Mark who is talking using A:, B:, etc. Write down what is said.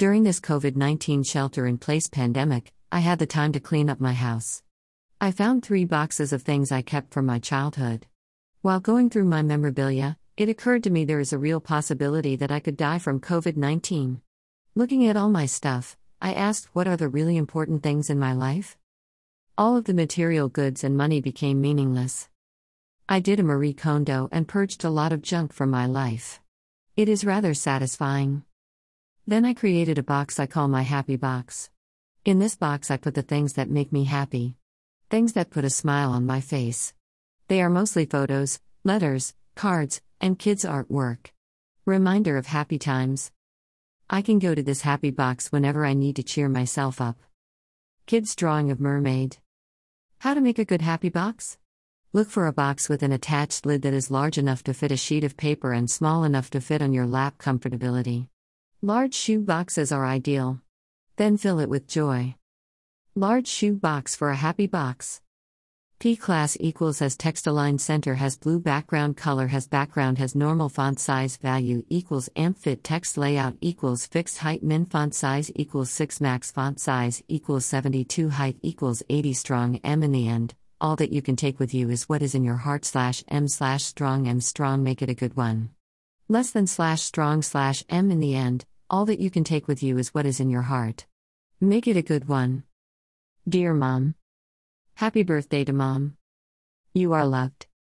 A: During this COVID 19 shelter in place pandemic, I had the time to clean up my house. I found three boxes of things I kept from my childhood. While going through my memorabilia, it occurred to me there is a real possibility that I could die from COVID 19. Looking at all my stuff, I asked what are the really important things in my life? All of the material goods and money became meaningless. I did a Marie Kondo and purged a lot of junk from my life. It is rather satisfying. Then I created a box I call my happy box. In this box, I put the things that make me happy. Things that put a smile on my face. They are mostly photos, letters, cards, and kids' artwork. Reminder of happy times. I can go to this happy box whenever I need to cheer myself up. Kids' drawing of mermaid. How to make a good happy box? Look for a box with an attached lid that is large enough to fit a sheet of paper and small enough to fit on your lap comfortability. Large shoe boxes are ideal. Then fill it with joy. Large shoe box for a happy box. P class equals has text align center has blue background color has background has normal font size value equals amp fit text layout equals fixed height min font size equals 6 max font size equals 72 height equals 80 strong m in the end all that you can take with you is what is in your heart slash m slash strong m strong make it a good one less than slash strong slash m in the end all that you can take with you is what is in your heart make it a good one Dear Mom, Happy birthday to Mom. You are loved.